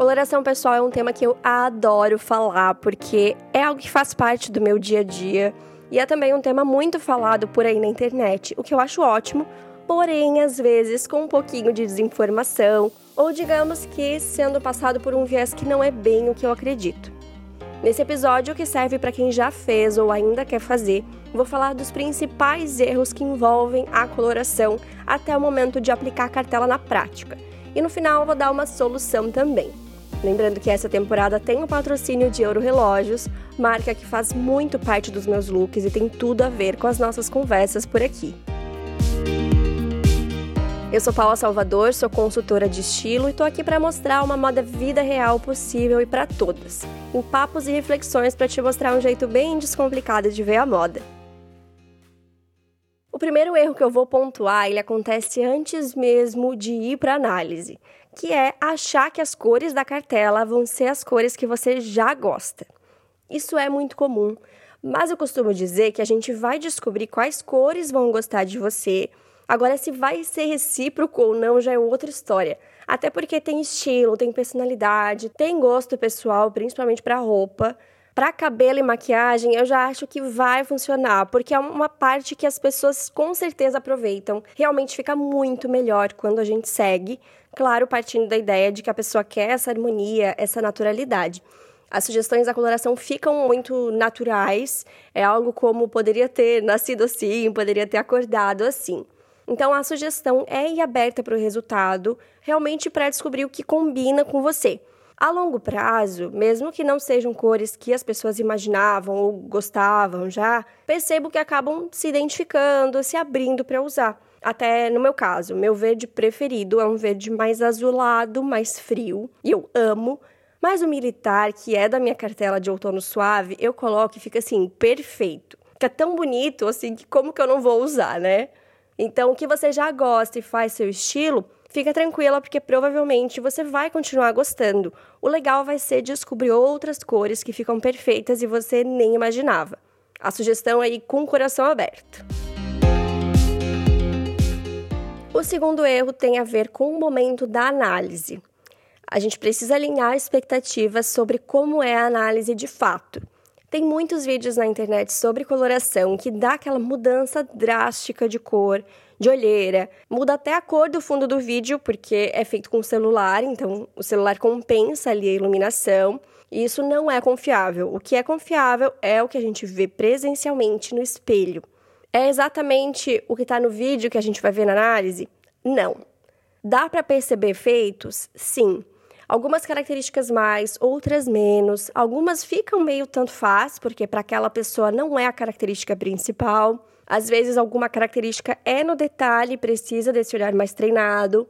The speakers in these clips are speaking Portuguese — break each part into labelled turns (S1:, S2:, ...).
S1: Coloração pessoal é um tema que eu adoro falar porque é algo que faz parte do meu dia a dia e é também um tema muito falado por aí na internet, o que eu acho ótimo, porém às vezes com um pouquinho de desinformação ou digamos que sendo passado por um viés que não é bem o que eu acredito. Nesse episódio, que serve para quem já fez ou ainda quer fazer, vou falar dos principais erros que envolvem a coloração até o momento de aplicar a cartela na prática. E no final, vou dar uma solução também. Lembrando que essa temporada tem o patrocínio de Euro Relógios, marca que faz muito parte dos meus looks e tem tudo a ver com as nossas conversas por aqui. Eu sou Paula Salvador, sou consultora de estilo e tô aqui para mostrar uma moda vida real possível e para todas, em papos e reflexões para te mostrar um jeito bem descomplicado de ver a moda. O primeiro erro que eu vou pontuar, ele acontece antes mesmo de ir para análise, que é achar que as cores da cartela vão ser as cores que você já gosta. Isso é muito comum, mas eu costumo dizer que a gente vai descobrir quais cores vão gostar de você Agora, se vai ser recíproco ou não já é outra história. Até porque tem estilo, tem personalidade, tem gosto pessoal, principalmente para roupa. Para cabelo e maquiagem, eu já acho que vai funcionar, porque é uma parte que as pessoas com certeza aproveitam. Realmente fica muito melhor quando a gente segue, claro, partindo da ideia de que a pessoa quer essa harmonia, essa naturalidade. As sugestões da coloração ficam muito naturais, é algo como poderia ter nascido assim, poderia ter acordado assim. Então a sugestão é ir aberta para o resultado, realmente para descobrir o que combina com você. A longo prazo, mesmo que não sejam cores que as pessoas imaginavam ou gostavam já, percebo que acabam se identificando, se abrindo para usar. Até no meu caso, meu verde preferido é um verde mais azulado, mais frio, e eu amo. Mas o militar, que é da minha cartela de outono suave, eu coloco e fica assim, perfeito. Fica tão bonito assim que como que eu não vou usar, né? Então, o que você já gosta e faz seu estilo, fica tranquila porque provavelmente você vai continuar gostando. O legal vai ser descobrir outras cores que ficam perfeitas e você nem imaginava. A sugestão aí com o coração aberto. O segundo erro tem a ver com o momento da análise. A gente precisa alinhar expectativas sobre como é a análise de fato. Tem muitos vídeos na internet sobre coloração que dá aquela mudança drástica de cor, de olheira, muda até a cor do fundo do vídeo, porque é feito com celular, então o celular compensa ali a iluminação. E isso não é confiável. O que é confiável é o que a gente vê presencialmente no espelho. É exatamente o que está no vídeo que a gente vai ver na análise? Não. Dá para perceber efeitos? Sim. Algumas características mais, outras menos. Algumas ficam meio tanto faz, porque para aquela pessoa não é a característica principal. Às vezes, alguma característica é no detalhe, precisa desse olhar mais treinado.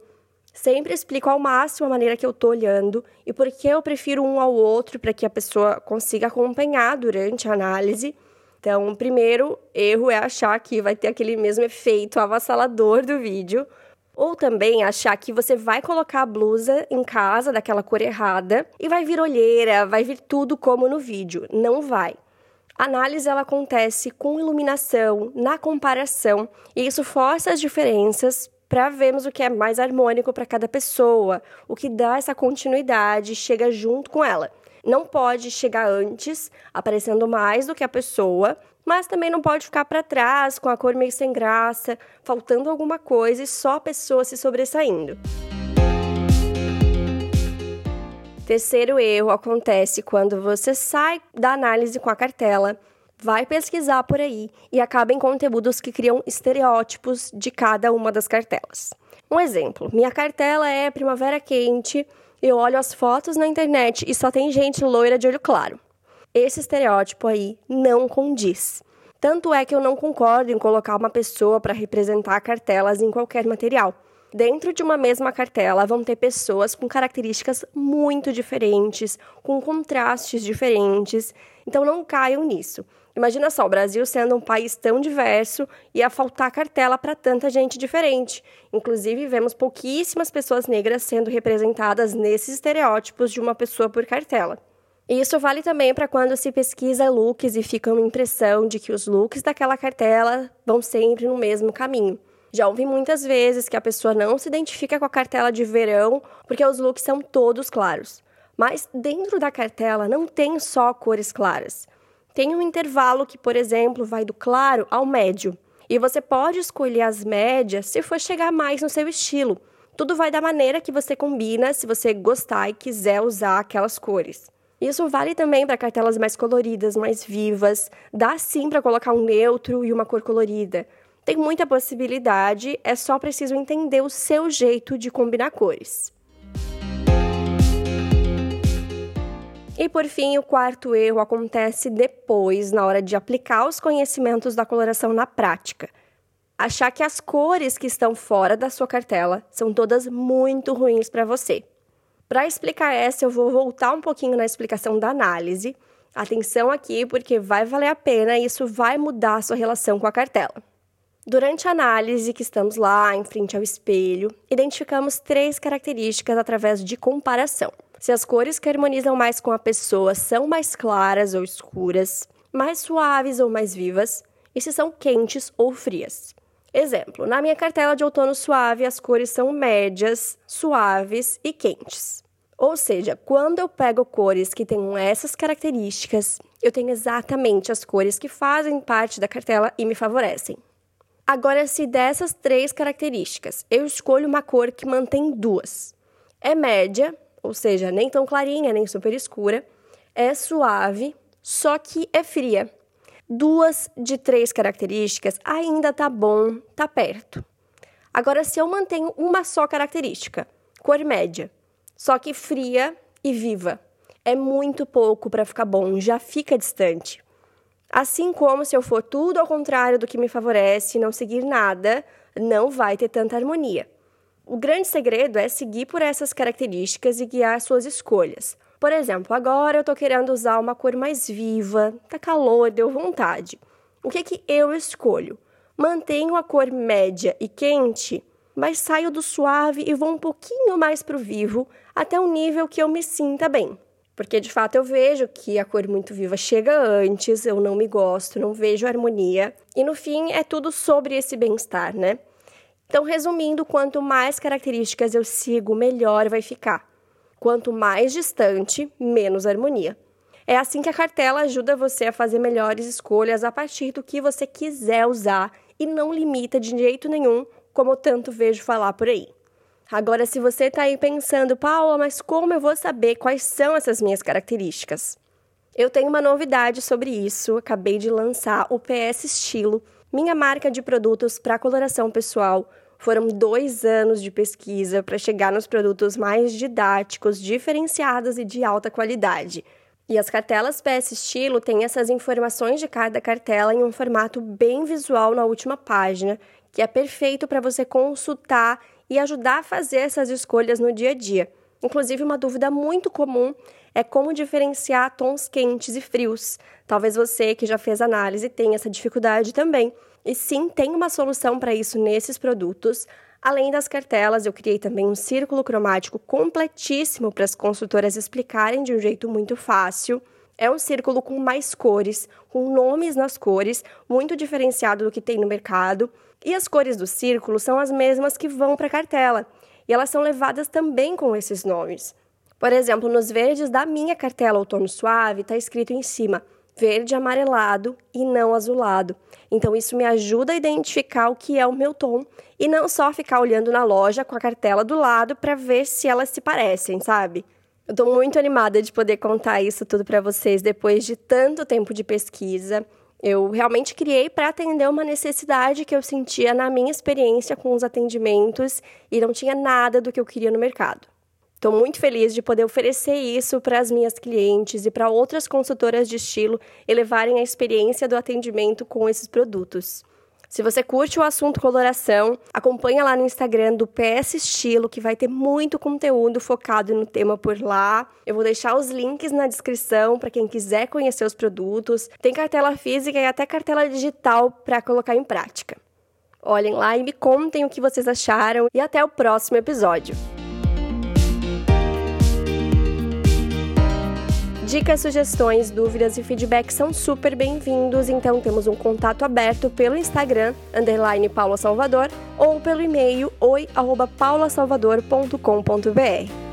S1: Sempre explico ao máximo a maneira que eu estou olhando e por que eu prefiro um ao outro para que a pessoa consiga acompanhar durante a análise. Então, primeiro erro é achar que vai ter aquele mesmo efeito avassalador do vídeo. Ou também achar que você vai colocar a blusa em casa daquela cor errada e vai vir olheira, vai vir tudo como no vídeo. Não vai. A análise ela acontece com iluminação, na comparação, e isso força as diferenças para vermos o que é mais harmônico para cada pessoa, o que dá essa continuidade, chega junto com ela. Não pode chegar antes, aparecendo mais do que a pessoa, mas também não pode ficar para trás, com a cor meio sem graça, faltando alguma coisa e só a pessoa se sobressaindo. Terceiro erro acontece quando você sai da análise com a cartela, vai pesquisar por aí e acaba em conteúdos que criam estereótipos de cada uma das cartelas. Um exemplo: minha cartela é primavera quente, eu olho as fotos na internet e só tem gente loira de olho claro esse estereótipo aí não condiz. Tanto é que eu não concordo em colocar uma pessoa para representar cartelas em qualquer material. Dentro de uma mesma cartela vão ter pessoas com características muito diferentes, com contrastes diferentes, então não caiam nisso. Imagina só, o Brasil sendo um país tão diverso, ia faltar cartela para tanta gente diferente. Inclusive, vemos pouquíssimas pessoas negras sendo representadas nesses estereótipos de uma pessoa por cartela. E isso vale também para quando se pesquisa looks e fica uma impressão de que os looks daquela cartela vão sempre no mesmo caminho. Já ouvi muitas vezes que a pessoa não se identifica com a cartela de verão porque os looks são todos claros. Mas dentro da cartela não tem só cores claras. Tem um intervalo que, por exemplo, vai do claro ao médio. E você pode escolher as médias se for chegar mais no seu estilo. Tudo vai da maneira que você combina, se você gostar e quiser usar aquelas cores. Isso vale também para cartelas mais coloridas, mais vivas. Dá sim para colocar um neutro e uma cor colorida. Tem muita possibilidade, é só preciso entender o seu jeito de combinar cores. E por fim, o quarto erro acontece depois, na hora de aplicar os conhecimentos da coloração na prática. Achar que as cores que estão fora da sua cartela são todas muito ruins para você. Para explicar essa, eu vou voltar um pouquinho na explicação da análise. Atenção aqui, porque vai valer a pena e isso vai mudar a sua relação com a cartela. Durante a análise que estamos lá, em frente ao espelho, identificamos três características através de comparação se as cores que harmonizam mais com a pessoa são mais claras ou escuras, mais suaves ou mais vivas, e se são quentes ou frias. Exemplo: na minha cartela de outono suave, as cores são médias, suaves e quentes. Ou seja, quando eu pego cores que tenham essas características, eu tenho exatamente as cores que fazem parte da cartela e me favorecem. Agora, se dessas três características eu escolho uma cor que mantém duas, é média, ou seja, nem tão clarinha, nem super escura, é suave, só que é fria. Duas de três características ainda tá bom, tá perto. Agora, se eu mantenho uma só característica, cor média, só que fria e viva, é muito pouco para ficar bom, já fica distante. Assim como se eu for tudo ao contrário do que me favorece e não seguir nada, não vai ter tanta harmonia. O grande segredo é seguir por essas características e guiar suas escolhas. Por exemplo, agora eu estou querendo usar uma cor mais viva, tá calor, deu vontade. O que que eu escolho? Mantenho a cor média e quente, mas saio do suave e vou um pouquinho mais para o vivo, até um nível que eu me sinta bem. Porque de fato eu vejo que a cor muito viva chega antes, eu não me gosto, não vejo harmonia, e no fim é tudo sobre esse bem-estar, né? Então, resumindo, quanto mais características eu sigo, melhor vai ficar. Quanto mais distante, menos harmonia. É assim que a cartela ajuda você a fazer melhores escolhas a partir do que você quiser usar e não limita de jeito nenhum, como eu tanto vejo falar por aí. Agora, se você está aí pensando, Paula, mas como eu vou saber quais são essas minhas características? Eu tenho uma novidade sobre isso. Acabei de lançar o PS Estilo, minha marca de produtos para coloração pessoal foram dois anos de pesquisa para chegar nos produtos mais didáticos, diferenciados e de alta qualidade. E as cartelas PS Estilo têm essas informações de cada cartela em um formato bem visual na última página, que é perfeito para você consultar e ajudar a fazer essas escolhas no dia a dia. Inclusive, uma dúvida muito comum é como diferenciar tons quentes e frios. Talvez você que já fez análise tenha essa dificuldade também. E sim, tem uma solução para isso nesses produtos. Além das cartelas, eu criei também um círculo cromático completíssimo para as consultoras explicarem de um jeito muito fácil. É um círculo com mais cores, com nomes nas cores, muito diferenciado do que tem no mercado. E as cores do círculo são as mesmas que vão para a cartela. E elas são levadas também com esses nomes. Por exemplo, nos verdes da minha cartela outono suave, está escrito em cima verde amarelado e não azulado. Então isso me ajuda a identificar o que é o meu tom e não só ficar olhando na loja com a cartela do lado para ver se elas se parecem, sabe? Eu tô muito animada de poder contar isso tudo para vocês depois de tanto tempo de pesquisa. Eu realmente criei para atender uma necessidade que eu sentia na minha experiência com os atendimentos e não tinha nada do que eu queria no mercado. Estou muito feliz de poder oferecer isso para as minhas clientes e para outras consultoras de estilo elevarem a experiência do atendimento com esses produtos. Se você curte o assunto coloração, acompanha lá no Instagram do PS Estilo, que vai ter muito conteúdo focado no tema por lá. Eu vou deixar os links na descrição para quem quiser conhecer os produtos. Tem cartela física e até cartela digital para colocar em prática. Olhem lá e me contem o que vocês acharam e até o próximo episódio. Dicas, sugestões, dúvidas e feedback são super bem-vindos, então temos um contato aberto pelo Instagram, underline Paula Salvador, ou pelo e-mail oi.paulasalvador.com.br.